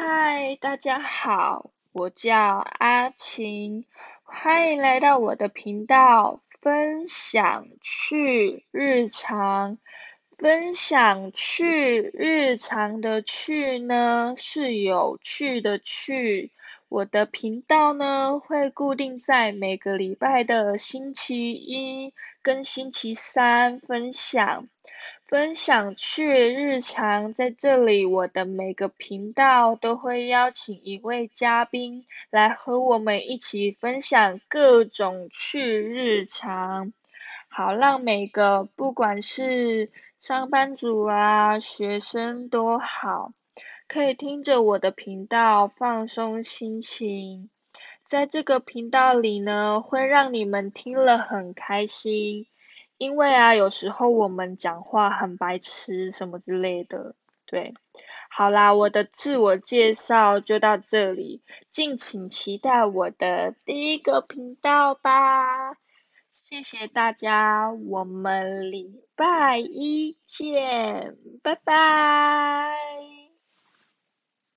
嗨，大家好，我叫阿晴，欢迎来到我的频道，分享趣日常。分享趣日常的趣呢，是有趣的趣。我的频道呢，会固定在每个礼拜的星期一跟星期三分享。分享趣日常，在这里我的每个频道都会邀请一位嘉宾来和我们一起分享各种趣日常，好让每个不管是上班族啊、学生都好，可以听着我的频道放松心情。在这个频道里呢，会让你们听了很开心。因为啊，有时候我们讲话很白痴什么之类的，对，好啦，我的自我介绍就到这里，敬请期待我的第一个频道吧，谢谢大家，我们礼拜一见，拜拜。